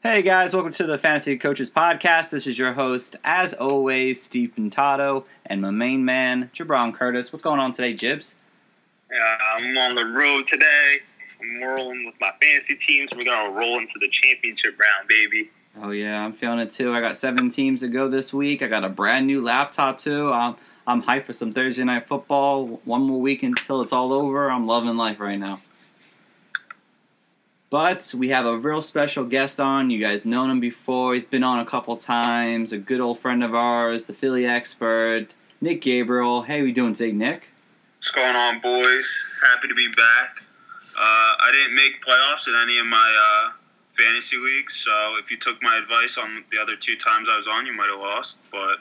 Hey guys, welcome to the Fantasy Coaches Podcast. This is your host, as always, Steve Pintado, and my main man, Jabron Curtis. What's going on today, Jibs? Yeah, I'm on the road today. I'm rolling with my fantasy teams. We're gonna roll into the championship round, baby. Oh yeah, I'm feeling it too. I got seven teams to go this week. I got a brand new laptop too. I'm I'm hyped for some Thursday night football. One more week until it's all over. I'm loving life right now. But we have a real special guest on. You guys known him before. He's been on a couple times. A good old friend of ours, the Philly expert, Nick Gabriel. Hey, we doing today, Nick? What's going on, boys? Happy to be back. Uh, I didn't make playoffs in any of my uh, fantasy leagues, so if you took my advice on the other two times I was on, you might have lost. But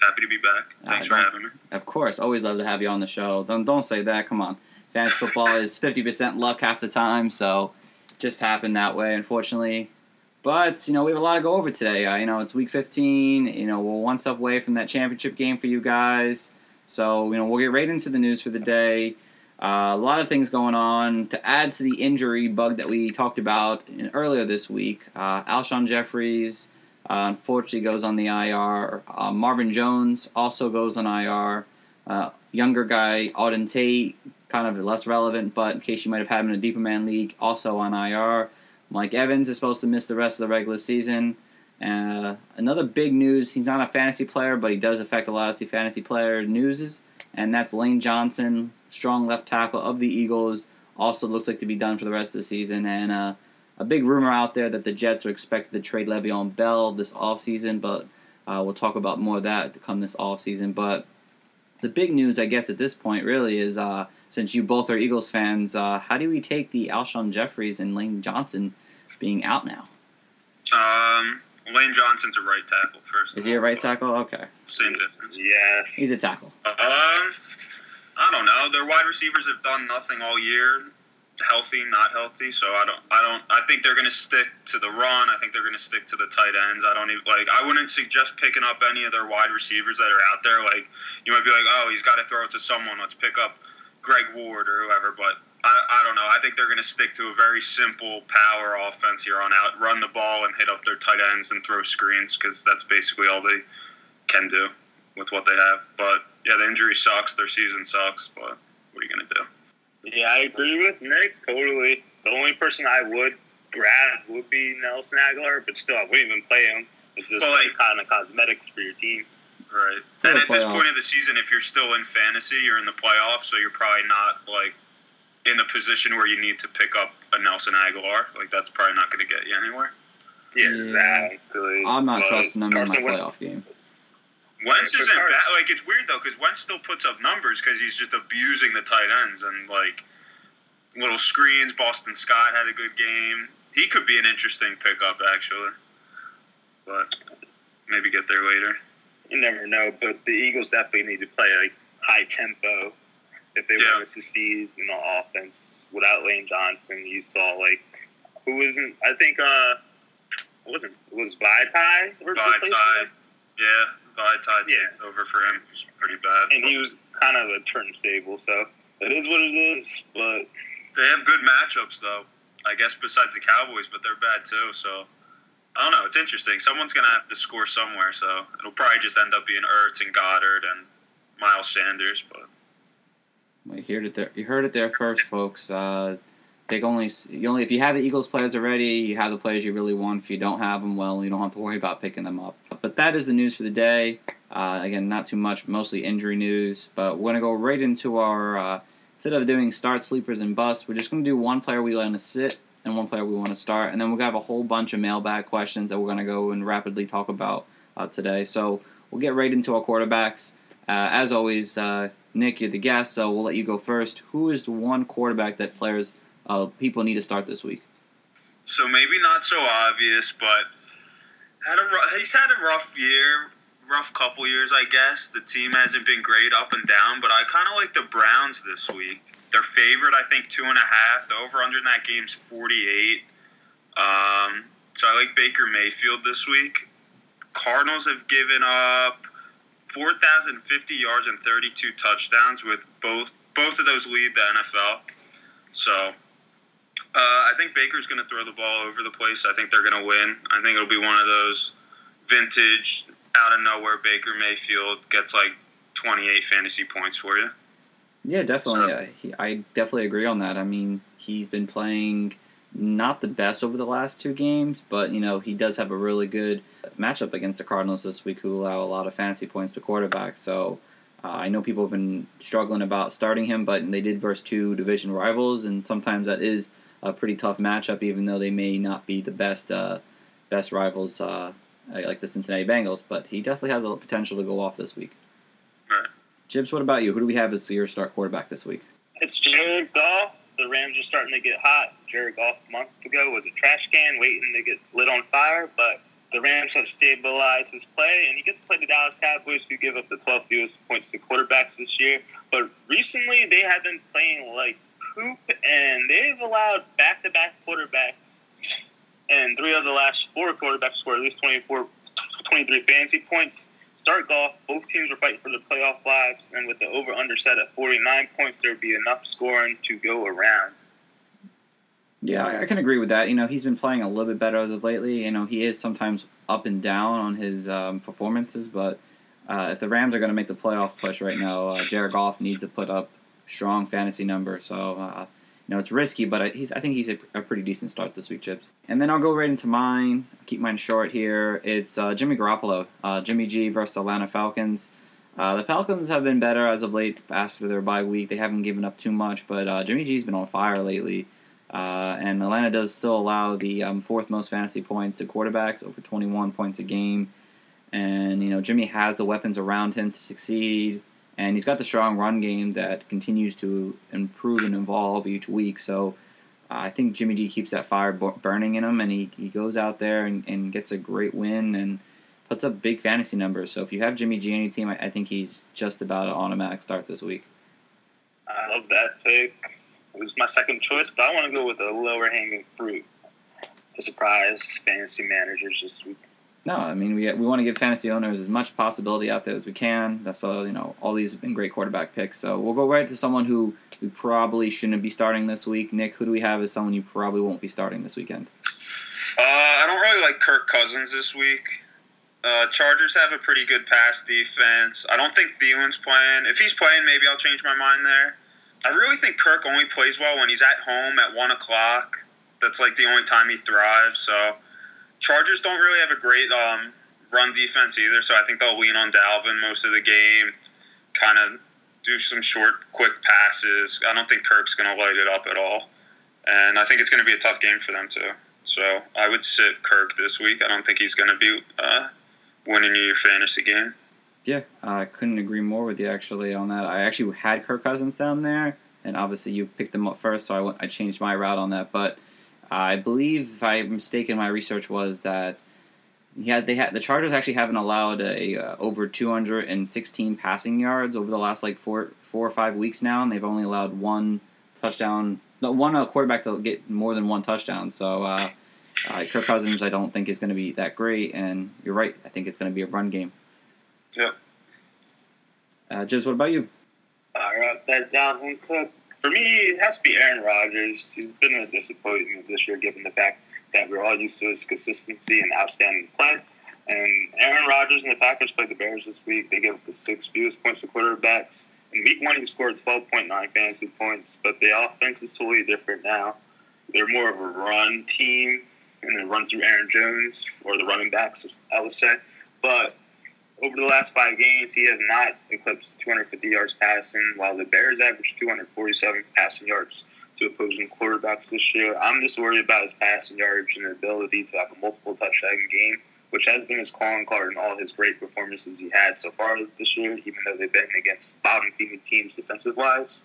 happy to be back. Thanks for having me. Of course, always love to have you on the show. Don't don't say that. Come on, fantasy football is fifty percent luck half the time, so just happened that way, unfortunately. But you know, we have a lot to go over today. Uh, you know, it's week 15. You know, we're one step away from that championship game for you guys. So you know, we'll get right into the news for the day. Uh, a lot of things going on to add to the injury bug that we talked about in, earlier this week. Uh, Alshon Jeffries uh, unfortunately goes on the IR. Uh, Marvin Jones also goes on IR. Uh, younger guy Auden Tate kind of less relevant, but in case you might have had him in a deeper man league, also on IR. Mike Evans is supposed to miss the rest of the regular season. Uh, another big news, he's not a fantasy player, but he does affect a lot of fantasy player news, and that's Lane Johnson, strong left tackle of the Eagles, also looks like to be done for the rest of the season. And uh, a big rumor out there that the Jets are expected to trade Le'Veon Bell this offseason, but uh, we'll talk about more of that to come this offseason. But the big news, I guess, at this point really is uh, since you both are Eagles fans, uh, how do we take the Alshon Jeffries and Lane Johnson being out now? Um, Lane Johnson's a right tackle first. Is he a right tackle? Okay. Same difference. Yes. He's a tackle. Um, I don't know. Their wide receivers have done nothing all year. Healthy, not healthy. So I don't. I don't. I think they're going to stick to the run. I think they're going to stick to the tight ends. I don't even like. I wouldn't suggest picking up any of their wide receivers that are out there. Like you might be like, oh, he's got to throw it to someone. Let's pick up Greg Ward or whoever. But I, I don't know. I think they're going to stick to a very simple power offense here on out. Run the ball and hit up their tight ends and throw screens because that's basically all they can do with what they have. But yeah, the injury sucks. Their season sucks. But what are you going to do? Yeah, I agree with Nick totally. The only person I would grab would be Nelson Agholor, but still, I wouldn't even play him. It's just Well, like, like- kind of cosmetics for your team. Right. For and the at this point of the season, if you're still in fantasy, you're in the playoffs, so you're probably not like in the position where you need to pick up a Nelson Agholor. Like that's probably not going to get you anywhere. Yeah, Yeah. exactly. I'm not But trusting him in my Carson Wentz- playoff game. Wentz isn't bad. Like it's weird though, because Wentz still puts up numbers because he's just abusing the tight ends and like little screens. Boston Scott had a good game. He could be an interesting pickup actually, but maybe get there later. You never know, but the Eagles definitely need to play like high tempo if they Yeah. want to succeed in the offense. Without Lane Johnson, you saw like who wasn't. I think uh, wasn't was Vaitai or Vaitai, yeah, Vaitai Yeah. takes over for him. He's pretty bad. and he was kind of a turntable. So it is what it is. But They have good matchups though. I guess besides the Cowboys, but they're bad too. So I don't know. It's interesting. Someone's gonna have to score somewhere. So it'll probably just end up being Ertz and Goedert and Miles Sanders. But You heard it there. You heard it there first, folks. Uh, take only you only if you have the Eagles players already, you have the players you really want. If you don't have them, well, you don't have to worry about picking them up. But that is the news for the day. Uh, again, not too much, mostly injury news. But we're gonna go right into our uh, instead of doing start sleepers and busts, we're just gonna do one player we want to sit and one player we want to start, and then we're gonna have a whole bunch of mailbag questions that we're gonna go and rapidly talk about uh, today. So we'll get right into our quarterbacks. Uh, as always, uh, Nick, you're the guest, so we'll let you go first. Who is the one quarterback that players, uh, people need to start this week? so maybe not so obvious, but had a he's had a rough year, rough couple years, I guess. The team hasn't been great up and down, but I kind of like the Browns this week. They're favored, I think, two and a half. The over under in that game's 48. Um, so I like Baker Mayfield this week. Cardinals have given up 4,050 yards and 32 touchdowns, with both both of those lead the NFL. So Uh, I think Baker's going to throw the ball over the place. I think they're going to win. I think it'll be one of those vintage, out of nowhere Baker Mayfield gets like 28 fantasy points for you. Yeah, definitely. So- Uh, he, I definitely agree on that. I mean, he's been playing not the best over the last two games, but you know he does have a really good matchup against the Cardinals this week, who allow a lot of fantasy points to quarterbacks. So uh, I know people have been struggling about starting him, but they did versus two division rivals, and sometimes that is a pretty tough matchup, even though they may not be the best uh, best rivals uh, like the Cincinnati Bengals. But he definitely has the potential to go off this week. Jibs, what about you? Who do we have as your start quarterback this week? It's Jared Goff. The Rams are starting to get hot. Jared Goff a month ago was a trash can waiting to get lit on fire, but the Rams have stabilized his play, and he gets to play the Dallas Cowboys, who give up the 12th fewest points to quarterbacks this year. But recently, they have been playing like poop, and they've allowed back-to-back quarterbacks, and three of the last four quarterbacks score at least 24, 23 fantasy points. Start Goff. Both teams are fighting for the playoff lives, and with the over/under set at 49 points, there would be enough scoring to go around. Yeah, I, can agree with that. You know, he's been playing a little bit better as of lately. You know, he is sometimes up and down on his um, performances, but uh, if the Rams are going to make the playoff push right now, uh, Jared Goff needs to put up strong fantasy numbers. So, uh, know, it's risky, but I, he's I think he's a, a pretty decent start this week, Chips. And then I'll go right into mine. Keep mine short here. It's uh, Jimmy Garoppolo, uh, Jimmy G versus Atlanta Falcons. Uh, the Falcons have been better as of late after their bye week. They haven't given up too much, but uh, Jimmy G's been on fire lately. Uh, and Atlanta does still allow the um, fourth most fantasy points to quarterbacks, over 21 points a game. And, you know, Jimmy has the weapons around him to succeed. And he's got the strong run game that continues to improve and evolve each week. So uh, I think Jimmy G keeps that fire bu- burning in him, and he, he goes out there and, and gets a great win and puts up big fantasy numbers. So if you have Jimmy G on your team, I, I think he's just about an automatic start this week. I love that pick. It was my second choice, but I want to go with a lower hanging fruit to surprise fantasy managers this week. No, I mean we we want to give fantasy owners as much possibility out there as we can. All you know. All these have been great quarterback picks. So we'll go right to someone who we probably shouldn't be starting this week. Nick, who do we have as someone you probably won't be starting this weekend? Uh, I don't really like Kirk Cousins this week. Uh, Chargers have a pretty good pass defense. I don't think Thielen's playing. If he's playing, maybe I'll change my mind there. I really think Kirk only plays well when he's at home at one o'clock. That's like the only time he thrives. So Chargers don't really have a great um, run defense either. So I think they'll lean on Dalvin most of the game, kind of do some short, quick passes. I don't think Kirk's going to light it up at all, and I think it's going to be a tough game for them too. So I would sit Kirk this week. I don't think he's going to be uh, winning you your fantasy game. Yeah, I couldn't agree more with you actually on that. I actually had Kirk Cousins down there, and obviously you picked him up first, so I, went, I changed my route on that. But I believe, if I'm mistaken, my research was that he had they had the Chargers actually haven't allowed a uh, over 216 passing yards over the last like four four or five weeks now, and they've only allowed one touchdown, no, one uh, quarterback to get more than one touchdown. So. Uh, uh, Kirk Cousins, I don't think is going to be that great, and you're right. I think it's going to be a run game. Yep. Uh, Jibs, what about you? I wrote that down. One cook. For me, it has to be Aaron Rodgers. He's been a disappointment this year, given the fact that we're all used to his consistency and outstanding play. And Aaron Rodgers and the Packers played the Bears this week. They gave up the six fewest points to quarterbacks. In week one, he scored 12.9 fantasy points, but the offense is totally different now. They're more of a run team, and they run through Aaron Jones or the running backs, I would say. But over the last five games, he has not eclipsed 250 yards passing, while the Bears averaged 247 passing yards to opposing quarterbacks this year. I'm just worried about his passing yards and ability to have a multiple touchdown game, which has been his calling card in all his great performances he had so far this year, even though they've been against bottom feeding teams defensive wise.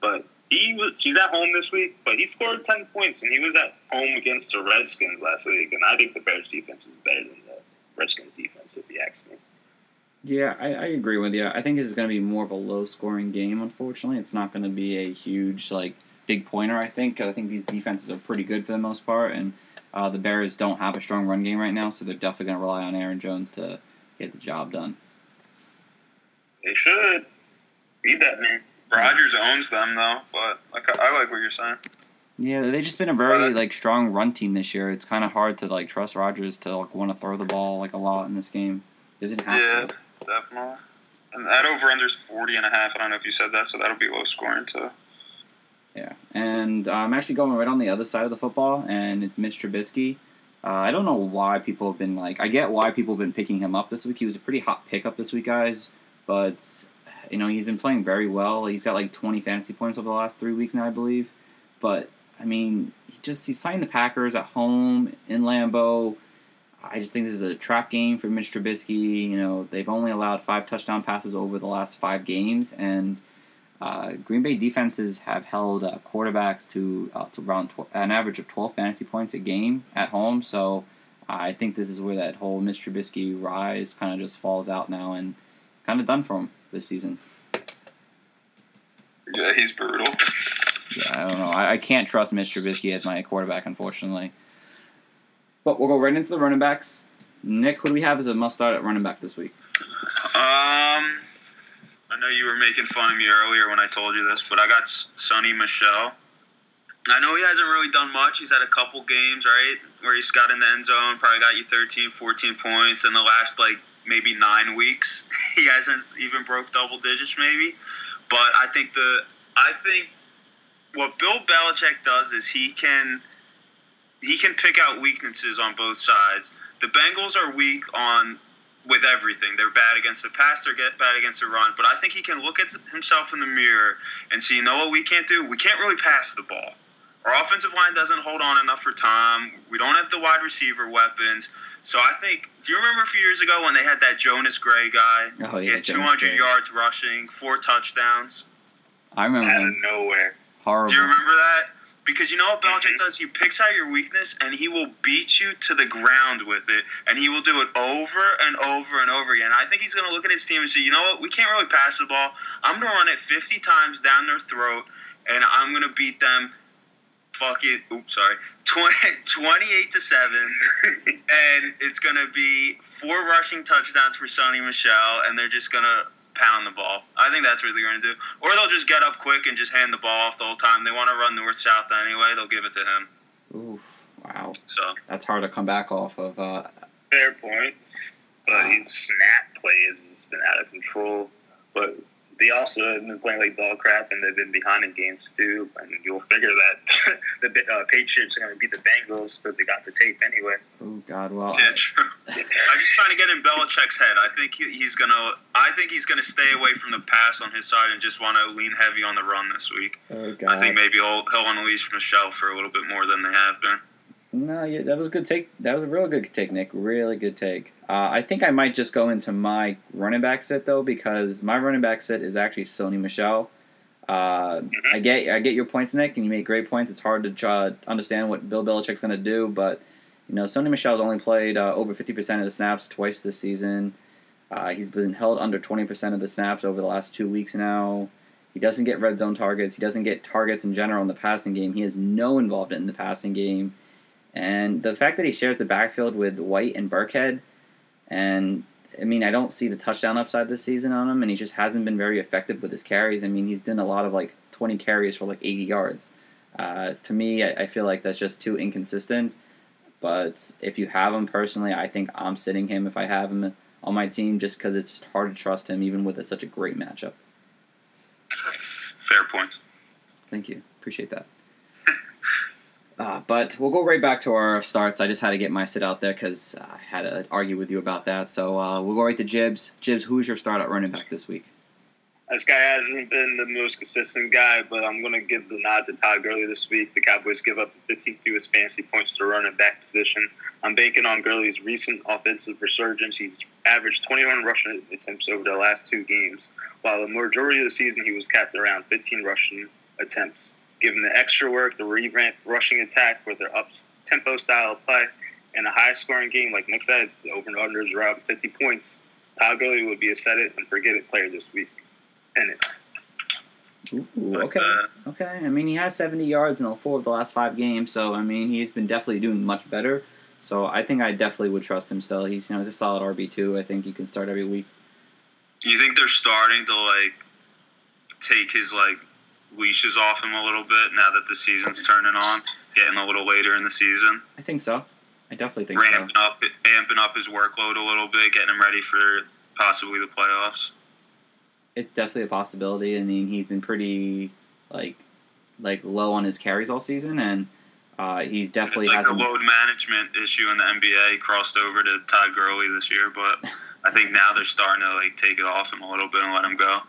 But he was, he's at home this week, but he scored 10 points, and he was at home against the Redskins last week. And I think the Bears defense is better than the Redskins defense, if you ask me. Yeah, I, I agree with you. I think this is going to be more of a low scoring game, unfortunately. It's not going to be a huge, like, big pointer, I think. 'cause I think these defenses are pretty good for the most part, and uh, the Bears don't have a strong run game right now, so they're definitely going to rely on Aaron Jones to get the job done. They should. Be that man. Rodgers owns them though, but like, I like what you're saying. Yeah, they've just been a very like strong run team this year. It's kind of hard to like trust Rodgers to like want to throw the ball like a lot in this game. Doesn't have Yeah, to. Definitely. And that over under is 40 and a half. I don't know if you said that, so that'll be low scoring too. Yeah, and uh, I'm actually going right on the other side of the football, and it's Mitch Trubisky. Uh, I don't know why people have been like. I get why people have been picking him up this week. He was a pretty hot pickup this week, guys. But you know he's been playing very well. He's got like 20 fantasy points over the last three weeks now, I believe. But I mean, he just he's playing the Packers at home in Lambeau. I just think this is a trap game for Mitch Trubisky. You know they've only allowed five touchdown passes over the last five games, and uh, Green Bay defenses have held uh, quarterbacks to, uh, to around tw- an average of 12 fantasy points a game at home. So I think this is where that whole Mitch Trubisky rise kind of just falls out now and kind of done for him this season. Yeah, he's brutal. Yeah, I don't know. I, I can't trust Mitch Trubisky as my quarterback, unfortunately. But we'll go right into the running backs. Nick, who do we have as a must start at running back this week? Um, I know you were making fun of me earlier when I told you this, but I got Sony Michel. I know he hasn't really done much. He's had a couple games, right, where he's got in the end zone, probably got you 13, 14 points. In the last, like, maybe nine weeks, he hasn't even broke double digits, maybe. But I think the, I think what Bill Belichick does is he can, he can pick out weaknesses on both sides. The Bengals are weak on with everything. They're bad against the pass, they're get bad against the run. But I think he can look at himself in the mirror and see, you know what we can't do? We can't really pass the ball. Our offensive line doesn't hold on enough for time. We don't have the wide receiver weapons. So I think, do you remember a few years ago when they had that Jonas Gray guy? Oh, He yeah, had 200 Gray. yards rushing, four touchdowns. I remember Out of nowhere. Horrible. Do you remember that? Because you know what Belichick mm-hmm. does? He picks out your weakness and he will beat you to the ground with it, and he will do it over and over and over again. I think he's going to look at his team and say, you know what? We can't really pass the ball. I'm going to run it 50 times down their throat, and I'm going to beat them. Fuck it. Oops, sorry. 20, 28 to 7. and it's going to be four rushing touchdowns for Sony Michel, and they're just going to pound the ball. I think that's what they're going to do. Or they'll just get up quick and just hand the ball off the whole time. They want to run north south anyway. They'll give it to him. Oof. Wow. So That's hard to come back off of. Uh, Fair points. But his snap plays has been out of control. But they also have been playing like dog crap, and they've been behind in games too. And you'll figure that the uh, Patriots are going to beat the Bengals because they got the tape anyway. oh, God. Well, yeah, true. I'm just trying to get in Belichick's head. I think he, he's gonna. I think he's gonna stay away from the pass on his side and just want to lean heavy on the run this week. oh, God. I think maybe he'll he'll unleash Michel for a little bit more than they have been. No, yeah, that was a good take. That was a real good take, Nick. Really good take. Uh, I think I might just go into my running back set though, because my running back set is actually Sony Michel. Uh, I get I get your points, Nick, and you make great points. It's hard to try, understand what Bill Belichick's going to do, but you know, Sony Michel's only played uh, over fifty percent of the snaps twice this season. Uh, he's been held under twenty percent of the snaps over the last two weeks now. He doesn't get red zone targets. He doesn't get targets in general in the passing game. He has no involvement in the passing game. And the fact that he shares the backfield with White and Burkhead, and I mean, I don't see the touchdown upside this season on him, and he just hasn't been very effective with his carries. I mean, he's done a lot of like 20 carries for like 80 yards. Uh, to me, I, I feel like that's just too inconsistent. But if you have him personally, I think I'm sitting him if I have him on my team just because it's just hard to trust him, even with a, such a great matchup. Fair point. Thank you. Appreciate that. Uh, but we'll go right back to our starts. I just had to get my sit out there because I had to argue with you about that. So uh, we'll go right to Jibs. Jibs, who's your start at running back this week? This guy hasn't been the most consistent guy, but I'm going to give the nod to Todd Gurley this week. The Cowboys give up the 15th fewest fantasy points to the running back position. I'm banking on Gurley's recent offensive resurgence. He's averaged 21 rushing attempts over the last two games, while the majority of the season he was capped around 15 rushing attempts. Given the extra work, the revamped rushing attack with their up tempo style of play, and a high scoring game like Nick said, the over and under is around 50 points. Todd Gurley would be a set it and forget it player this week. And it. Ooh, Like okay. that. Okay. I mean, he has 70 yards in all four of the last five games, so I mean, he's been definitely doing much better. So I think I definitely would trust him still. He's you know he's a solid RB two. I think you can start every week. You think they're starting to like take his like leashes off him a little bit now that the season's turning on, getting a little later in the season. I think so. I definitely think ramping so. up, amping up his workload a little bit, getting him ready for possibly the playoffs. It's definitely a possibility. I mean, he's been pretty like like low on his carries all season, and uh, he's definitely it's like the load management issue in the NBA crossed over to Todd Gurley this year, but I think now they're starting to like take it off him a little bit and let him go.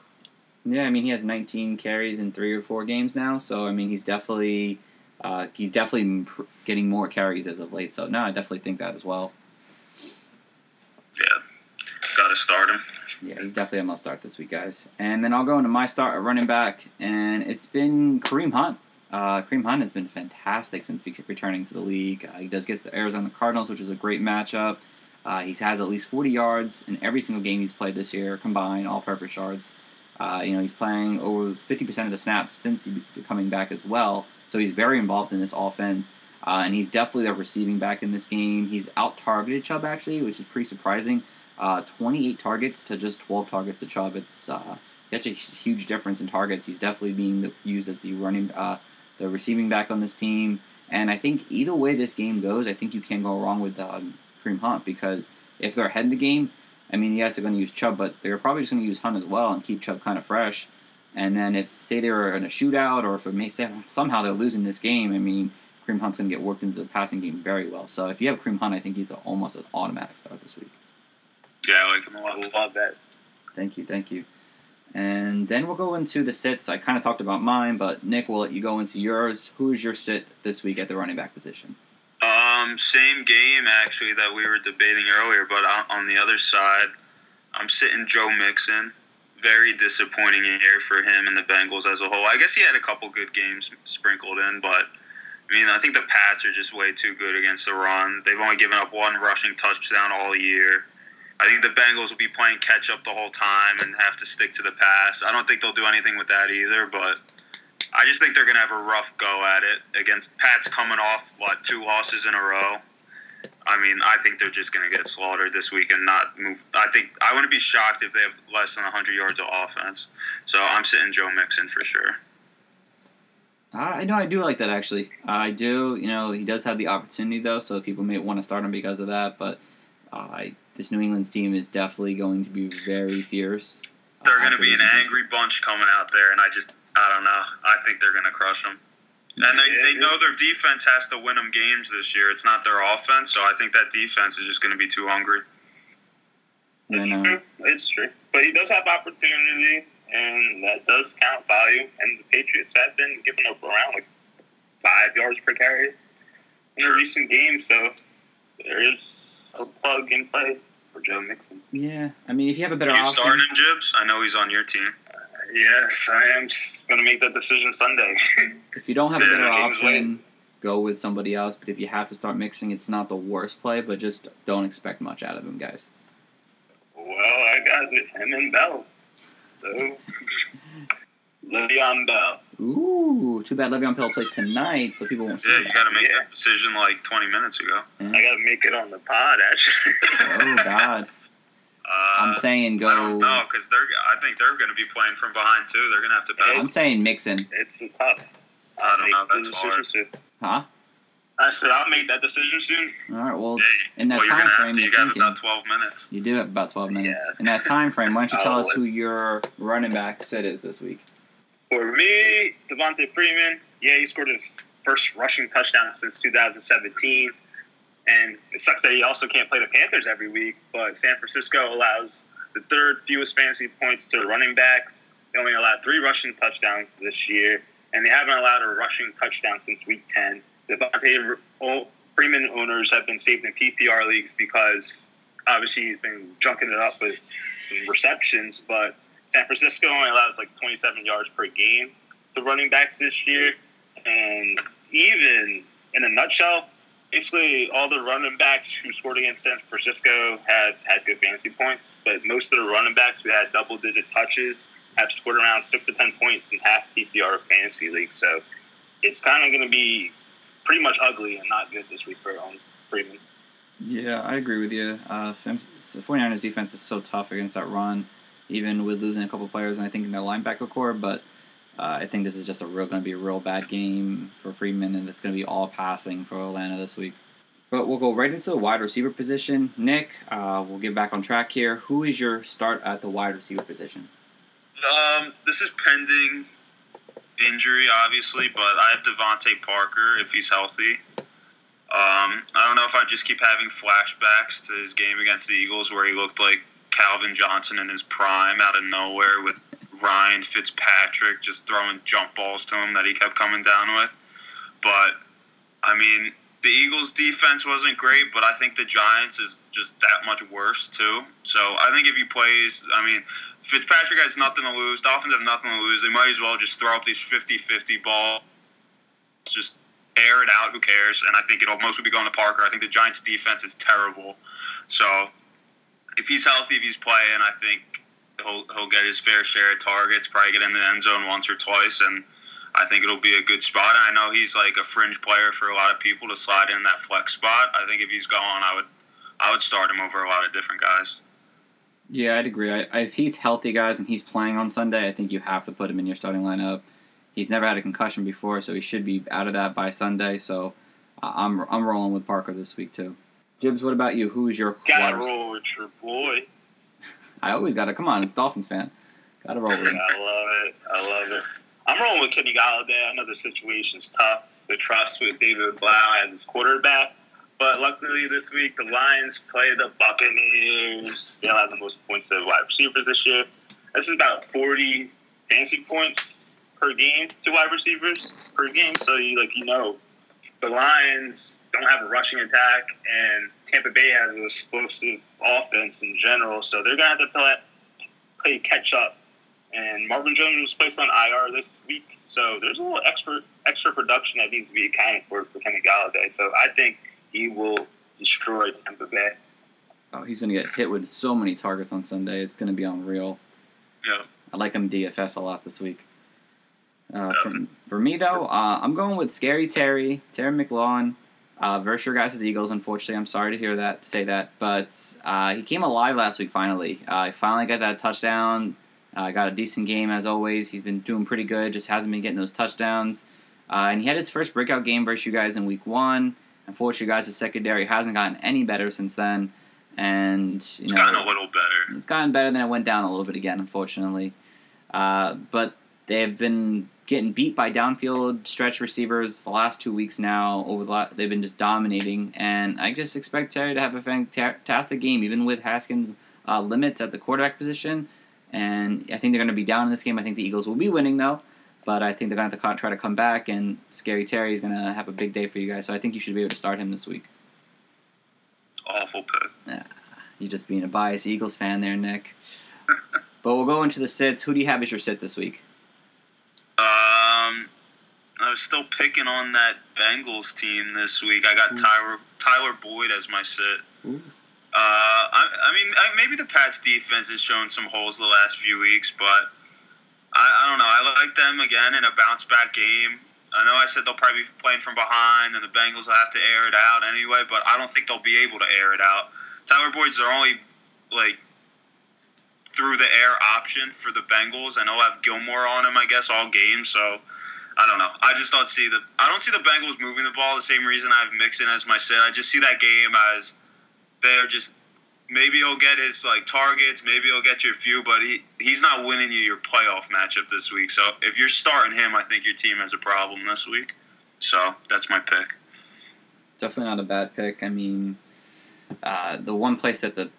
Yeah, I mean he has 19 carries in three or four games now, so I mean he's definitely uh, he's definitely getting more carries as of late. So no, I definitely think that as well. Yeah, got to start him. Yeah, he's definitely a must start this week, guys. And then I'll go into my start at running back, and it's been Kareem Hunt. Uh, Kareem Hunt has been fantastic since returning to the league. Uh, he does get the Arizona Cardinals, which is a great matchup. Uh, he has at least 40 yards in every single game he's played this year, combined all-purpose yards. Uh, you know, he's playing over 50% of the snaps since he coming back as well. So he's very involved in this offense. Uh, and he's definitely the receiving back in this game. He's out targeted Chubb actually, which is pretty surprising. Uh, 28 targets to just 12 targets to Chubb. It's uh, such a huge difference in targets. He's definitely being used as the running, uh, the receiving back on this team. And I think either way this game goes, I think you can't go wrong with um, Kareem Hunt because if they're ahead in the game, I mean, yes, they're going to use Chubb, but they're probably just going to use Hunt as well and keep Chubb kind of fresh. And then if say they're in a shootout or if it may, say, somehow they're losing this game, I mean, Kareem Hunt's going to get worked into the passing game very well. So if you have Kareem Hunt, I think he's almost an automatic start this week. Yeah, I like him a lot. Love that. Thank you, thank you. And then we'll go into the sits. I kind of talked about mine, but Nick, we'll let you go into yours. Who is your sit this week at the running back position? Um, same game actually that we were debating earlier, but on the other side, I'm sitting Joe Mixon. Very disappointing year for him and the Bengals as a whole. I guess he had a couple good games sprinkled in, but I mean, I think the Pats are just way too good against the run. They've only given up one rushing touchdown all year. I think the Bengals will be playing catch up the whole time and have to stick to the pass. I don't think they'll do anything with that either, but I just think they're going to have a rough go at it against Pats coming off what two losses in a row. I mean, I think they're just going to get slaughtered this week and not move. I think I wouldn't be shocked if they have less than 100 yards of offense. So I'm sitting Joe Mixon for sure. I know I do like that actually. I do. You know, he does have the opportunity though, so people may want to start him because of that. But uh, this New England's team is definitely going to be very fierce. They're going to be an angry bunch coming out there, and I just I don't know. I think they're going to crush them. And they, they know their defense has to win them games this year. It's not their offense, so I think that defense is just going to be too hungry. It's true. It's true. But he does have opportunity, and that does count value. And the Patriots have been giving up around like five yards per carry in a recent game, so there is a plug and play for Joe Mixon. Yeah, I mean, if you have a better Are you option, starting Jibs? I know he's on your team. Yes, I am going to make that decision Sunday. if you don't have a better option, go with somebody else. But if you have to start Mixon, it's not the worst play, but just don't expect much out of him, guys. Well, I got it. Him and Bell. So, Le'Veon Bell. Ooh, too bad Le'Veon Bell plays tonight, so people won't. Yeah, you got to make yeah. that decision like 20 minutes ago. Yeah. I got to make it on the pod, actually. oh God. Uh, I'm saying go. No, because they're. I think they're going to be playing from behind too. They're going to have to pass. I'm saying Mixon. It's tough. I don't know. That's hard. Soon. Huh? I said I'll make that decision soon. All right. Well, in that well, time frame, you got about 12 minutes. You do have about 12 minutes. Yeah. In that time frame, why don't you tell us who your running back sit is this week? For me, Devonta Freeman. Yeah, he scored his first rushing touchdown since 2017. And it sucks that he also can't play the Panthers every week, but San Francisco allows the third fewest fantasy points to running backs. They only allowed three rushing touchdowns this year, and they haven't allowed a rushing touchdown since week 10. The Devonta Freeman owners have been saved in PPR leagues because obviously he's been junking it up with receptions, but San Francisco only allows like 27 yards per game to running backs this year. And even in a nutshell, basically all the running backs who scored against San Francisco have had good fantasy points, but most of the running backs who had double digit touches have scored around six to ten points in half PPR fantasy leagues. So it's kind of going to be pretty much ugly and not good this week for um, Freeman. Yeah, I agree with you. Uh, 49ers defense is so tough against that run, even with losing a couple players, and I think in their linebacker core. But Uh, I think this is just a real going to be a real bad game for Freeman, and it's going to be all passing for Atlanta this week. But we'll go right into the wide receiver position. Nick, uh, we'll get back on track here. Who is your start at the wide receiver position? Um, this is pending injury, obviously, but I have DeVante Parker if he's healthy. Um, I don't know if I just keep having flashbacks to his game against the Eagles where he looked like Calvin Johnson in his prime out of nowhere with Ryan Fitzpatrick just throwing jump balls to him that he kept coming down with. But, I mean, the Eagles' defense wasn't great, but I think the Giants is just that much worse, too. So I think if he plays, I mean, Fitzpatrick has nothing to lose. Dolphins have nothing to lose. They might as well just throw up these 50 50 balls. Just air it out. Who cares? And I think it'll mostly be going to Parker. I think the Giants' defense is terrible. So if he's healthy, if he's playing, I think he'll he'll get his fair share of targets. Probably get in the end zone once or twice, and I think it'll be a good spot. And I know he's like a fringe player for a lot of people to slide in that flex spot. I think if he's going, I would I would start him over a lot of different guys. Yeah, I'd agree. I, if he's healthy, guys, and he's playing on Sunday, I think you have to put him in your starting lineup. He's never had a concussion before, so he should be out of that by Sunday. So uh, I'm I'm rolling with Parker this week too. Jibs, what about you? Who's your gotta roll with your boy? I always gotta come on. It's Dolphins fan. Gotta roll with it. I love it. I love it. I'm rolling with Kenny Golladay. I know the situation's tough. The trust with David Blough as his quarterback. But luckily this week the Lions play the Buccaneers. They'll have the most points of wide receivers this year. This is about 40 fantasy points per game to wide receivers per game. So you like you know the Lions don't have a rushing attack, and Tampa Bay has an explosive offense in general. So they're gonna have to play, play catch up. And Marvin Jones was placed on IR this week, so there's a little extra extra production that needs to be accounted for for Kenny Golladay. So I think he will destroy Tampa Bay. Oh, he's gonna get hit with so many targets on Sunday. It's gonna be unreal. Yeah. I like him DFS a lot this week. Uh, for, for me though, uh, I'm going with Scary Terry, Terry McLaurin, uh, versus your guys' Eagles. Unfortunately, I'm sorry to hear that, say that, but uh, he came alive last week. Finally, uh, he finally got that touchdown. Uh, got a decent game as always. He's been doing pretty good. Just hasn't been getting those touchdowns. Uh, and he had his first breakout game versus you guys in week one. Unfortunately, guys, the secondary hasn't gotten any better since then. And you It's know, gotten a little better. it's gotten better. Then it went down a little bit again, unfortunately. Uh, but they've been getting beat by downfield stretch receivers the last two weeks now. Over the la- they've been just dominating, and I just expect Terry to have a fantastic game, even with Haskins' uh, limits at the quarterback position. And I think they're going to be down in this game. I think the Eagles will be winning though, but I think they're going to have to try to come back. And Scary Terry is going to have a big day for you guys. So I think you should be able to start him this week. Awful pick. Yeah, you're just being a biased Eagles fan there, Nick. but we'll go into the sits. Who do you have as your sit this week? I was still picking on that Bengals team this week. I got Tyler Tyler Boyd as my sit. Uh, I, I mean, I, maybe the Pats defense has shown some holes the last few weeks, but I, I don't know. I like them again in a bounce back game. I know I said they'll probably be playing from behind, and the Bengals will have to air it out anyway, but I don't think they'll be able to air it out. Tyler Boyd's their only like through the air option for the Bengals, and they'll have Gilmore on him, I guess, all game. So I don't know. I just don't see the I don't see the Bengals moving the ball the same reason I have Mixon as my set. I just see that game as they're just maybe he'll get his like targets, maybe he'll get you a few, but he he's not winning you your playoff matchup this week. So if you're starting him, I think your team has a problem this week. So that's my pick. Definitely not a bad pick. I mean, uh, the one place that the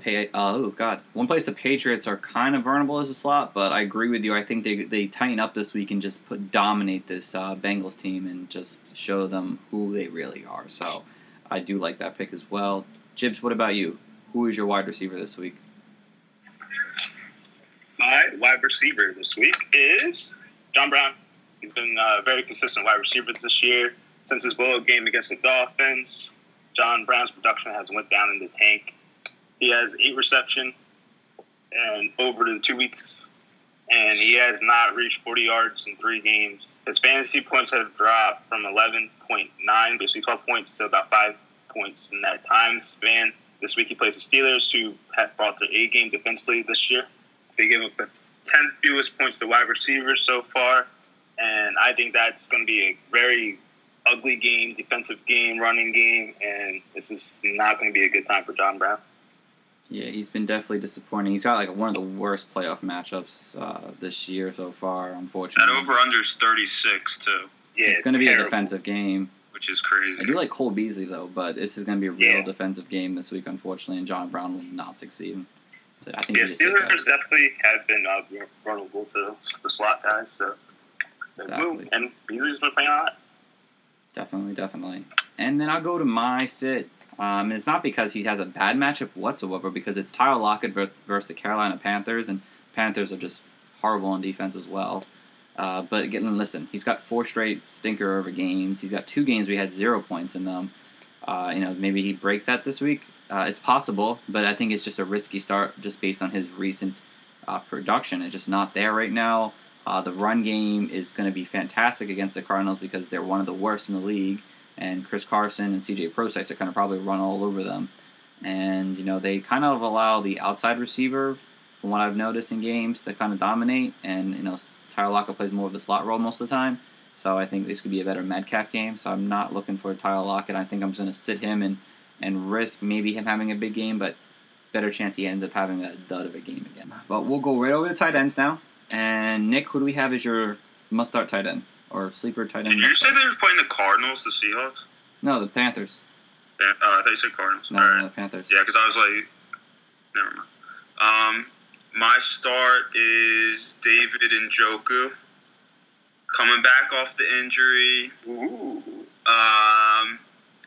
pay, oh god, one place the Patriots are kind of vulnerable is the slot, but I agree with you. I think they they tighten up this week and just put dominate this uh, Bengals team and just show them who they really are. So I do like that pick as well. Jibs, what about you? Who is your wide receiver this week? My wide receiver this week is John Brown. He's been a very consistent wide receiver this year. Since his bowl game against the Dolphins, John Brown's production has went down in the tank. He has eight reception and over the two weeks, and he has not reached 40 yards in three games. His fantasy points have dropped from 11.9, basically 12 points, to about five points in that time span. This week he plays the Steelers, who have brought their A game defensively this year. They gave up the tenth fewest points to wide receivers so far, and I think that's going to be a very ugly game, defensive game, running game, and this is not going to be a good time for John Brown. Yeah, he's been definitely disappointing. He's got like one of the worst playoff matchups uh, this year so far, unfortunately. That over under's 36 too. Yeah, it's going to be a defensive game. which is crazy. I do like Cole Beasley though, but this is going to be a real Yeah. defensive game this week, unfortunately, and John Brown will not succeed. So I think Yeah, he's a sick Steelers definitely have been uh, vulnerable to the slot guys. So Exactly. and Beasley's been playing a lot. Definitely, definitely. And then I'll go to my sit. Um, and it's not because he has a bad matchup whatsoever, because it's Tyler Lockett ver- versus the Carolina Panthers, and Panthers are just horrible on defense as well. Uh, but again, listen, he's got four straight stinker over games. He's got two games we had zero points in them. Uh, you know, maybe he breaks that this week. Uh, it's possible, but I think it's just a risky start just based on his recent uh, production. It's just not there right now. Uh, the run game is going to be fantastic against the Cardinals because they're one of the worst in the league, and Chris Carson and C.J. Prosise are kind of probably run all over them. And you know they kind of allow the outside receiver, from what I've noticed in games, to kind of dominate. And you know Tyler Lockett plays more of the slot role most of the time, so I think this could be a better Metcalf game. So I'm not looking for Tyler Lockett. I think I'm just going to sit him and and risk maybe him having a big game, but better chance he ends up having a dud of a game again. But we'll go right over to tight ends now. And Nick, who do we have as your must start tight end or sleeper tight end? Did you must say they were playing the Cardinals, the Seahawks? No, the Panthers. Yeah, uh, I thought you said Cardinals. No, All no, the Panthers. Yeah, because I was like, never mind. Um, my start is David and Njoku. Coming back off the injury, Ooh. um,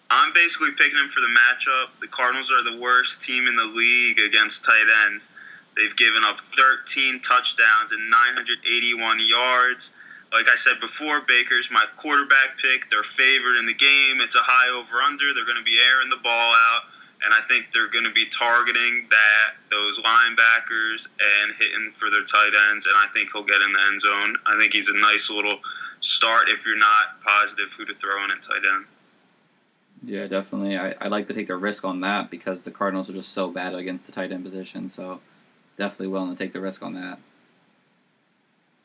I'm basically picking him for the matchup. The Cardinals are the worst team in the league against tight ends. They've given up 13 touchdowns and 981 yards. Like I said before, Baker's my quarterback pick. They're favored in the game. It's a high over under. They're going to be airing the ball out, and I think they're going to be targeting that those linebackers and hitting for their tight ends. And I think he'll get in the end zone. I think he's a nice little start if you're not positive who to throw in at tight end. Yeah, definitely. I, I like to take the risk on that because the Cardinals are just so bad against the tight end position. So definitely willing to take the risk on that.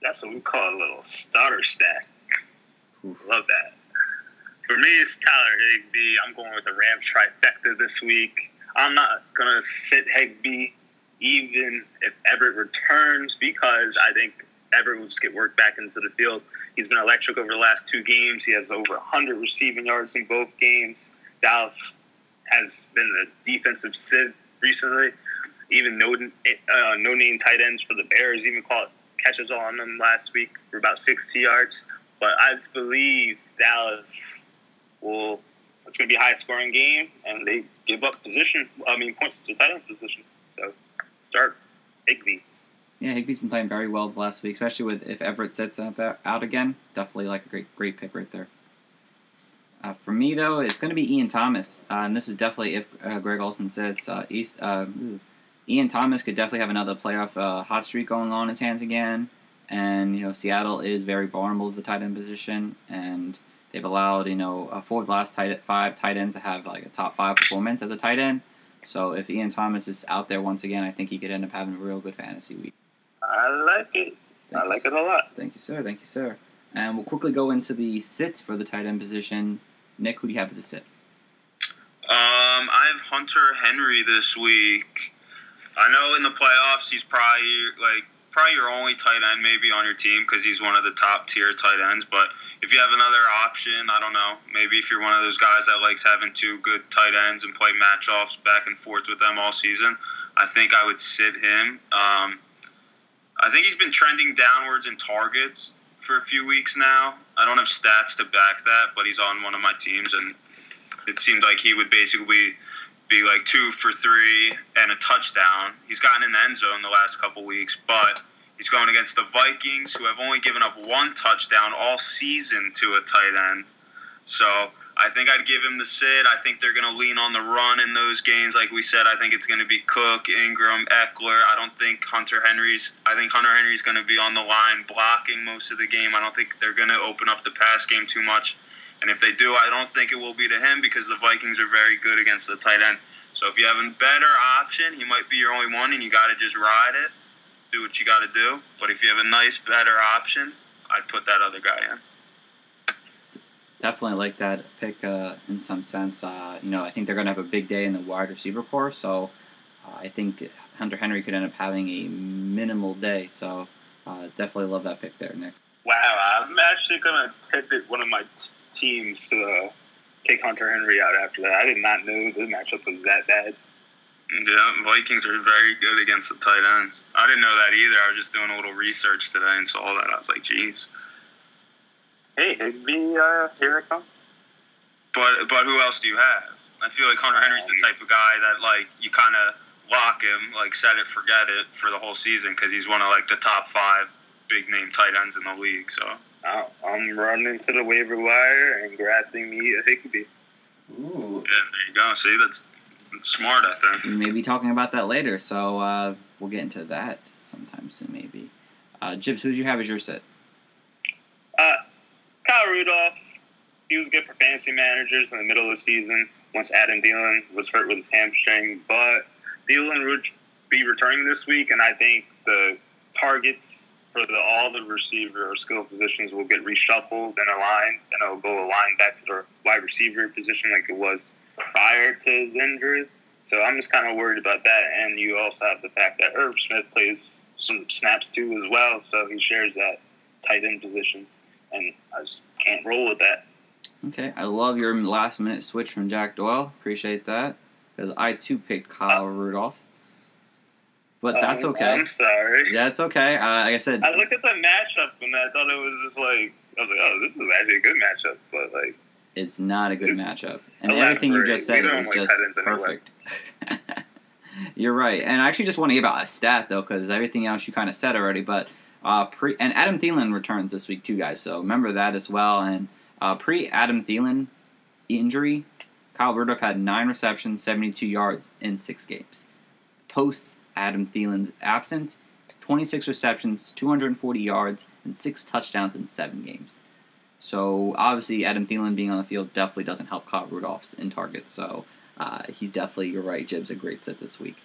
That's what we call a little starter stack. Oof. Love that. For me, it's Tyler Higbee. I'm going with the Rams trifecta this week. I'm not going to sit Higbee even if Everett returns because I think Everett will just get worked back into the field. He's been electric over the last two games. He has over 100 receiving yards in both games. Dallas has been a defensive sieve recently. Even no uh, no name tight ends for the Bears even caught catches on them last week for about 60 yards. But I just believe Dallas will. It's going to be a high scoring game, and they give up position. I mean, points to tight end position. So start Higbee. Yeah, Higbee's been playing very well the last week, especially with if Everett sits out, again. Definitely like a great great pick right there. Uh, for me though, it's going to be Ian Thomas, uh, and this is definitely if uh, Greg Olsen sits. Uh, East, uh, ooh. Ian Thomas could definitely have another playoff uh, hot streak going on his hands again, and you know Seattle is very vulnerable to the tight end position, and they've allowed you know uh, four of the last tight five tight ends to have like a top five performance as a tight end. So if Ian Thomas is out there once again, I think he could end up having a real good fantasy week. I like it. Thank I you, like it a lot. Thank you, sir. Thank you, sir. And we'll quickly go into the sits for the tight end position. Nick, who do you have as a sit? Um, I have Hunter Henry this week. I know in the playoffs he's probably like probably your only tight end maybe on your team because he's one of the top tier tight ends. But if you have another option, I don't know. Maybe if you're one of those guys that likes having two good tight ends and play match offs back and forth with them all season, I think I would sit him. Um, I think he's been trending downwards in targets for a few weeks now. I don't have stats to back that, but he's on one of my teams, and it seemed like he would basically be like two for three and a touchdown. He's gotten in the end zone the last couple weeks, but he's going against the Vikings, who have only given up one touchdown all season to a tight end. So I think I'd give him the sit. I think they're going to lean on the run in those games. Like we said, I think it's going to be Cook, Ingram, Ekeler. I don't think Hunter Henry's. I think Hunter Henry's going to be on the line blocking most of the game. I don't think they're going to open up the pass game too much. And if they do, I don't think it will be to him because the Vikings are very good against the tight end. So if you have a better option, he might be your only one, and you got to just ride it do what you got to do. But if you have a nice, better option, I'd put that other guy in. Definitely like that pick uh, in some sense. Uh, you know, I think they're going to have a big day in the wide receiver core, so uh, I think Hunter Henry could end up having a minimal day. So uh, definitely love that pick there, Nick. Wow, I'm actually gonna pivot one of my t- teams to uh, take Hunter Henry out after that. I did not know the matchup was that bad. Yeah, Vikings are very good against the tight ends. I didn't know that either. I was just doing a little research today and saw that. I was like, geez. Hey, Higbee, uh, here I come. But but who else do you have? I feel like Hunter Henry's the type of guy that like you kind of lock him, like set it, forget it for the whole season because he's one of like the top five big name tight ends in the league. So Oh, I'm running to the waiver wire and grabbing me a Higbee. Ooh. yeah, there you go. See, that's, that's smart. I think. We may be talking about that later, so uh, we'll get into that sometime soon, maybe. Uh, Jibs, who do you have as your set? Uh, Kyle Rudolph, he was good for fantasy managers in the middle of the season once Adam Thielen was hurt with his hamstring. But Thielen would be returning this week, and I think the targets for the, all the receiver or skill positions will get reshuffled and aligned, and it'll go aligned back to the wide receiver position like it was prior to his injury. So I'm just kind of worried about that. And you also have the fact that Irv Smith plays some snaps too as well, so he shares that tight end position and I just can't roll with that. Okay, I love your last minute switch from Jack Doyle. Appreciate that. Because I too picked Kyle uh, Rudolph. But that's Um, okay. I'm sorry. That's okay. Uh, like I said, I looked at the matchup and I thought it was just like I was like, oh, this is actually a good matchup, but like it's not a good matchup. And Elaborate. everything you just said like just anyway. perfect. You're right. And I actually just want to give out a stat, though, because everything else you kind of said already. But uh, pre and Adam Thielen returns this week, too, guys. So remember that as well. And uh, pre Adam Thielen injury, Kyle Rudolph had nine receptions, 72 yards in six games. Post Adam Thielen's absence, 26 receptions, 240 yards, and six touchdowns in seven games. So obviously, Adam Thielen being on the field definitely doesn't help Kyle Rudolph's in targets. So uh, he's definitely, you're right, Jib's a great set this week.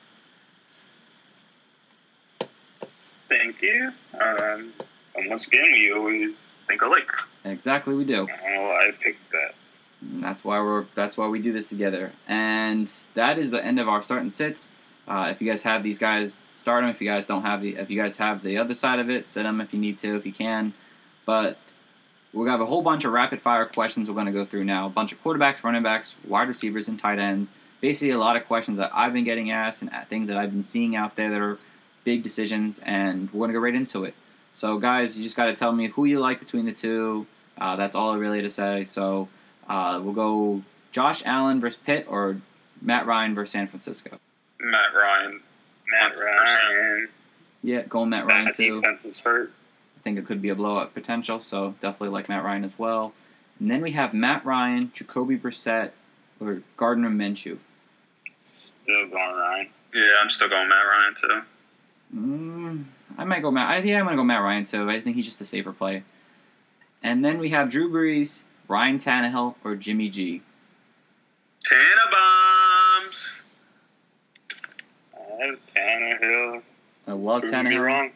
thank you. Um, and once again, we always think alike. Exactly, we do. Oh, I picked that. And that's why we're that's why we do this together. And that is the end of our start and sits. Uh, if you guys have these guys, start them. If you guys don't have the, if you guys have the other side of it, sit them if you need to, if you can. But we're gonna have a whole bunch of rapid fire questions we're to go through now. A bunch of quarterbacks, running backs, wide receivers, and tight ends. Basically, a lot of questions that I've been getting asked and things that I've been seeing out there that are big decisions, and we're to go right into it. So, guys, you just got to tell me who you like between the two. Uh, that's all I really to say. So, uh, we'll go Josh Allen versus Pitt or Matt Ryan versus San Francisco. Matt Ryan. Matt Ryan. Yeah, going Matt Ryan That too. defense is hurt. I think it could be a blowout potential, so definitely like Matt Ryan as well. And then we have Matt Ryan, Jacoby Brissett, or Gardner Minshew. Still going Ryan. Yeah, I'm still going Matt Ryan too. Mm, I might go Matt. I think I'm gonna go Matt Ryan too. I think he's just a safer play. And then we have Drew Brees, Ryan Tannehill, or Jimmy G. Tana I have Tannehill. I love Prove me Tannehill, wrong.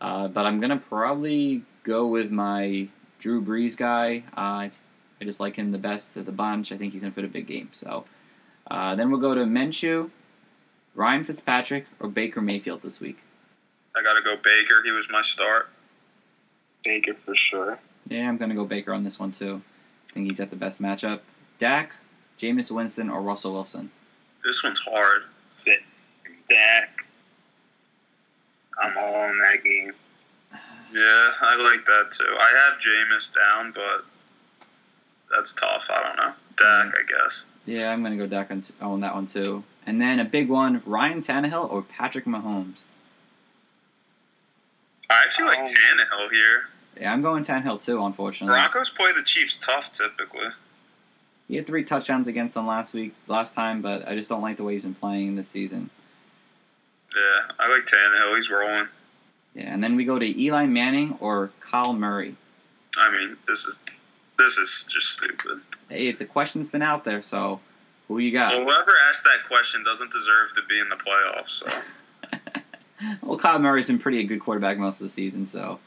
uh, but I'm gonna probably go with my Drew Brees guy. Uh, I just like him the best of the bunch. I think he's gonna put a big game. So uh, then we'll go to Minshew, Ryan Fitzpatrick, or Baker Mayfield this week. I gotta go Baker. He was my start. Baker for sure. Yeah, I'm gonna go Baker on this one too. I think he's at the best matchup. Dak, Jameis Winston, or Russell Wilson. This one's hard. Dak. I'm all in that game. Yeah, I like that too. I have Jameis down, but that's tough. I don't know. Dak, I guess. Yeah, I'm gonna go Dak on, t- on that one too. And then a big one: Ryan Tannehill or Patrick Mahomes. I actually like Oh. Tannehill here. Yeah, I'm going Tannehill too. Unfortunately, Broncos play the Chiefs tough typically. he had three touchdowns against them last week, last time, but I just don't like the way he's been playing this season. Yeah, I like Tannehill. He's rolling. Yeah, and then we go to Eli Manning or Kyle Murray. I mean, this is this is just stupid. Hey, it's a question that's been out there, so who you got? Well, whoever asked that question doesn't deserve to be in the playoffs. So well, Kyle Murray's been pretty a good quarterback most of the season, so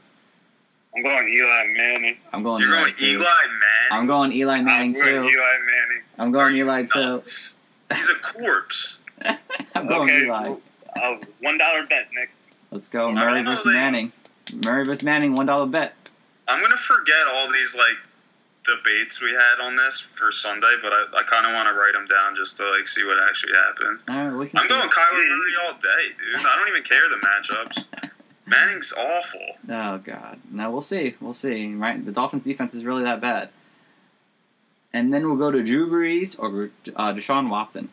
I'm going Eli Manning. I'm going. Eli You're Eli going too. Eli Manning. I'm going Eli Manning I'm too. Eli Manning. I'm going you Eli too. He's a corpse. I'm going okay, Eli. well, uh, one dollar bet, Nick. Let's go. I Murray don't know, versus Manning. Murray versus Manning. One dollar bet. I'm gonna forget all these like debates we had on this for Sunday, but I, I kind of want to write them down just to like see what actually happens. All right, we can. I'm see. going Kyler Murray all day, dude. I don't even care the matchups. Manning's awful. Oh God. Now we'll see. We'll see. Right, the Dolphins' defense is really that bad. And then we'll go to Drew Brees or uh, Deshaun Watson.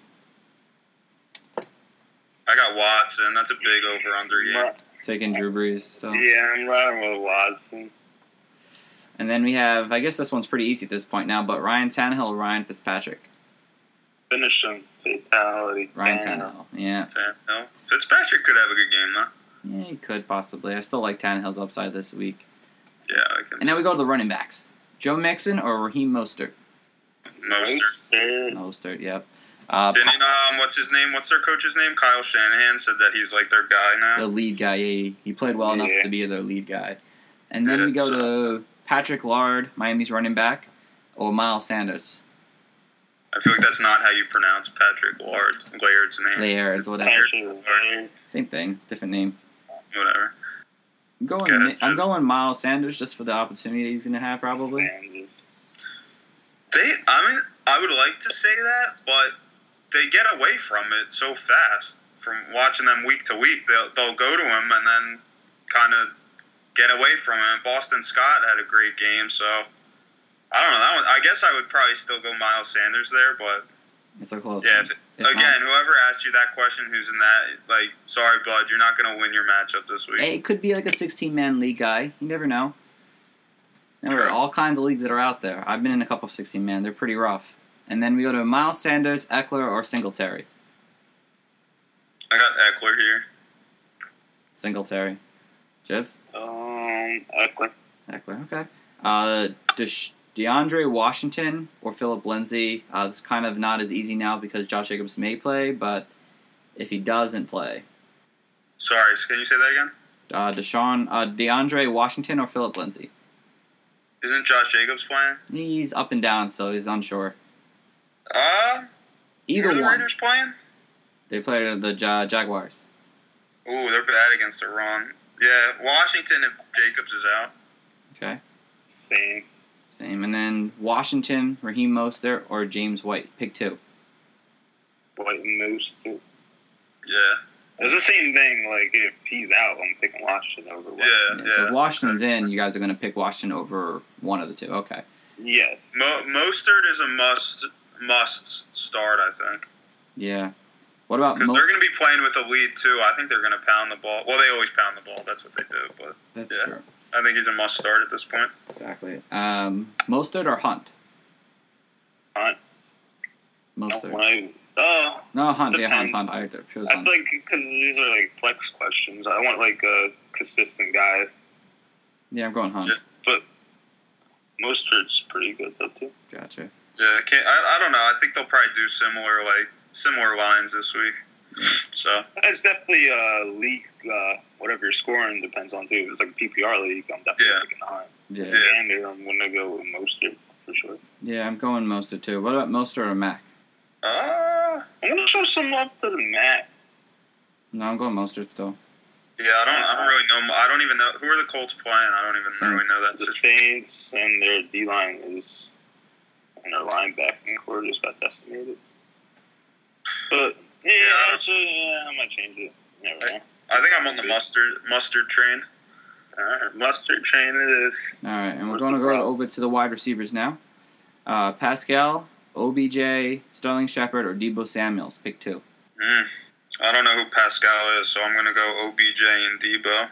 I got Watson. That's a big over under game. Ri- Taking Drew Brees. Still. Yeah, I'm riding with Watson. And then we have, I guess this one's pretty easy at this point now, but Ryan Tannehill Ryan Fitzpatrick. Finish him. Fatality. Ryan Damn. Tannehill. Yeah. Tannehill. Fitzpatrick could have a good game though. Yeah, he could possibly. I still like Tannehill's upside this week. Yeah, I can. And now we go to the running backs. Joe Mixon or Raheem Mostert? Mostert. Mostert. Mostert, yep. Uh, Didn't um, what's his name? What's their coach's name? Kyle Shanahan said that he's like their guy now. the lead guy. He, he played well enough to be their lead guy. And then Yeah, we go so- to Patrick Lard, Miami's running back, or Miles Sanders. I feel like that's not how you pronounce Patrick Laird's, Laird's name. Laird's, whatever. Lard. Same thing, different name. Whatever. I'm going. I'm going Miles Sanders just for the opportunity he's going to have probably. They, I mean, I would like to say that, but they get away from it so fast. From watching them week to week, they'll they'll go to him and then kind of get away from him. Boston Scott had a great game, so I don't know. That one, I guess I would probably still go Miles Sanders there, but It's a close yeah. one. If, It's again, whoever asked you that question, who's in that? Like, sorry, bud, you're not going to win your matchup this week. It could be like a 16 man league guy. You never know. There are all kinds of leagues that are out there. I've been in a couple of 16 man. They're pretty rough. And then we go to Miles Sanders, Ekeler, or Singletary. I got Ekeler here. Singletary. Jibs? Um, Ekeler. Ekeler, okay. Uh, DeAndre Washington or Philip Lindsay. Uh, it's kind of not as easy now because Josh Jacobs may play, but if he doesn't play, Sorry, can you say that again? uh, Deshaun, uh, DeAndre Washington or Philip Lindsay. Isn't Josh Jacobs playing? He's up and down still. He's unsure. Uh, Either who are the one. Raiders playing? They play the Ja- Jaguars. Ooh, they're bad against the run. Yeah, Washington if Jacobs is out. Okay. Same. Same. And then Washington, Raheem Mostert, or James White. Pick two. White and Moose. Yeah, It's the same thing. Like if he's out, I'm picking Washington over. White. yeah, Yeah, yeah. So if Washington's in, you guys are going to pick Washington over one of the two. Okay. Yes. Mo- Mostert is a must must start, I think, Yeah. What about because Mo- they're going to be playing with a lead too. I think they're going to pound the ball. Well, they always pound the ball. That's what they do. But That's yeah. true. I think he's a must start at this point. Exactly. Um, Mostert or Hunt? Hunt. Mostert. Like, oh, No, Hunt. Yeah, Hunt. Depends. Hunt. I chose I Hunt. feel like because these are like flex questions. I want like a consistent guy. Yeah, I'm going Hunt. Yeah. Mostert's pretty good though too. Gotcha. Yeah, can't, I, I don't know. I think they'll probably do similar like similar lines this week. So It's definitely a league. Uh, whatever your scoring depends on too. If it's like a PPR league, I'm definitely Yeah. picking Hunt. Yeah. Yeah. And I'm gonna go with Mostert for sure. Yeah, I'm going Mostert too. What about Mostert or Mac? uh, I'm gonna show some love to the Mac. No, I'm going Mostert still. yeah, I don't I don't really know. I don't even know who are the Colts playing. I don't even really Saints. know that. The situation. Saints and their D line is and their linebacking core just got decimated. But yeah, Yeah. actually, yeah, I might change it. Never know. I think I'm on the mustard mustard train. All right, mustard train it is. All right, and we're going to go prop? over to the wide receivers now. Uh, Pascal, OBJ, Sterling Shepard, or Deebo Samuels. Pick two. Mm. I don't know who Pascal is, so I'm gonna go OBJ and Deebo.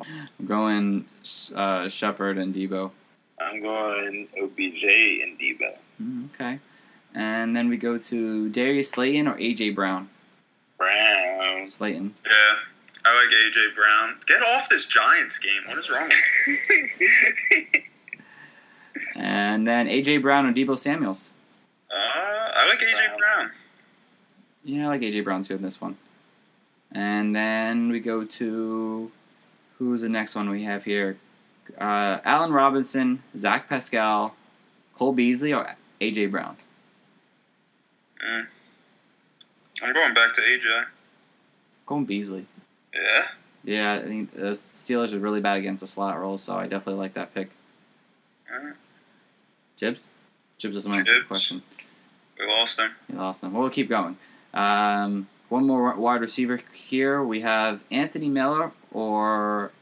I'm going uh, Shepard and Deebo. I'm going OBJ and Deebo. Mm, Okay. And then we go to Darius Slayton or AJ Brown. Brown. Slayton. Yeah, I like AJ Brown. Get off this Giants game. What is wrong? with you? And then AJ Brown or Deebo Samuels. Uh, I like AJ Brown. Yeah, I like AJ Brown too in this one. And then we go to who's the next one we have here? Uh, Allen Robinson, Zach Pascal, Cole Beasley, or AJ Brown. Mm. I'm going back to AJ. Going Beasley. Yeah. Yeah, I think the Steelers are really bad against the slot roll, so I definitely like that pick. Alright. Jibs? Jibs doesn't answer the question. We lost him. We lost them. Well, we'll keep going. Um, one more wide receiver here. We have Anthony Miller or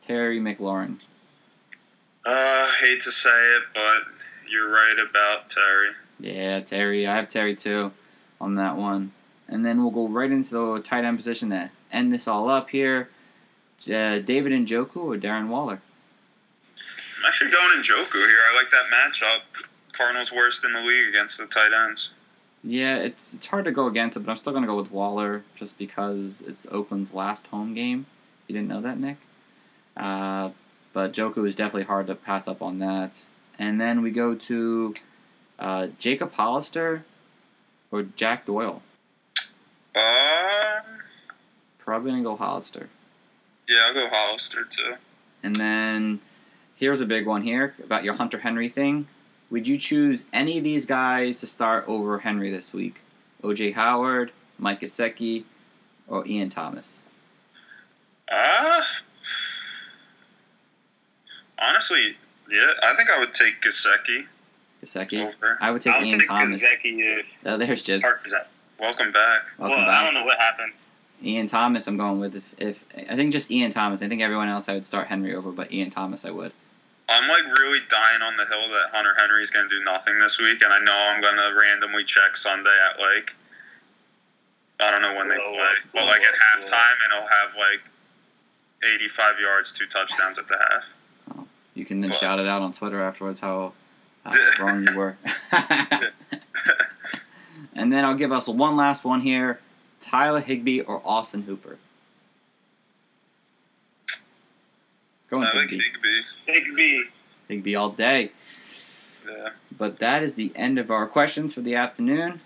Terry McLaurin. Uh, hate to say it, but you're right about Terry. Yeah, Terry. I have Terry too on that one. And then we'll go right into the tight end position to end this all up here. Uh, David Njoku or Darren Waller? I'm actually going Njoku here. I like that matchup. Cardinals worst in the league against the tight ends. Yeah, it's it's hard to go against it, but I'm still gonna go with Waller just because it's Oakland's last home game. You didn't know that, Nick? Uh, but Joku is definitely hard to pass up on that. And then we go to uh, Jacob Hollister or Jack Doyle. Um, Probably gonna go Hollister. yeah, I'll go Hollister too. And then here's a big one here about your Hunter Henry thing. Would you choose any of these guys to start over Henry this week? OJ Howard, Mike Gesicki, or Ian Thomas? Uh, honestly, yeah, I think I would take Gasecki Gesicki? over. I would take I don't Ian think Thomas. Gesicki if Oh, there's Jibs. Park is. Welcome back. Welcome well, I don't know what happened. Ian Thomas, I'm going with. If, if I think just Ian Thomas. I think everyone else I would start Henry over, but Ian Thomas I would. I'm like really dying on the hill that Hunter Henry is going to do nothing this week, and I know I'm going to randomly check Sunday at like I don't know when they Blow play, up, but blow like at up, blow halftime, and he'll have like 85 yards, two touchdowns at the half. You can then Well- shout it out on Twitter afterwards how uh, wrong you were. and then I'll give us one last one here: Tyler Higbee or Austin Hooper. Going I like Higbee. Higby. Big B. Higbee all day. Yeah. But that is the end of our questions for the afternoon.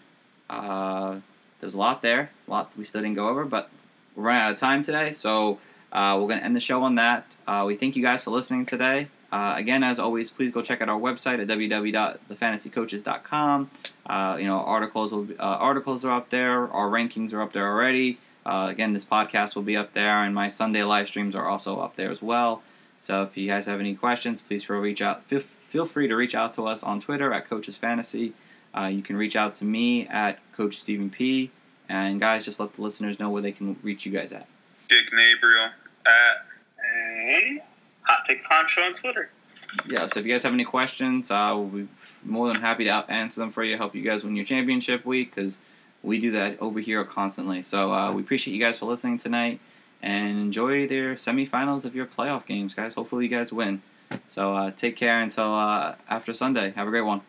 Uh, there's a lot there, a lot we still didn't go over, but we're running out of time today, so uh, we're going to end the show on that. Uh, we thank you guys for listening today. Uh, again, as always, please go check out our website at www.thefantasycoaches.com. Uh, you know, articles will be, uh, articles are up there. Our rankings are up there already. Uh, again, this podcast will be up there, and my Sunday live streams are also up there as well. So if you guys have any questions, please feel reach out. Feel, feel free to reach out to us on Twitter at Coaches Fantasy. Uh, you can reach out to me at Coach Stephen P. And guys, just let the listeners know where they can reach you guys at. Nick Gabriel at And Hot Take Poncho on Twitter. Yeah, so if you guys have any questions, uh, we'll be more than happy to answer them for you, help you guys win your championship week, because we do that over here constantly. So uh, we appreciate you guys for listening tonight, and enjoy their semifinals of your playoff games, guys. Hopefully you guys win. So uh, take care until uh, after Sunday. Have a great one.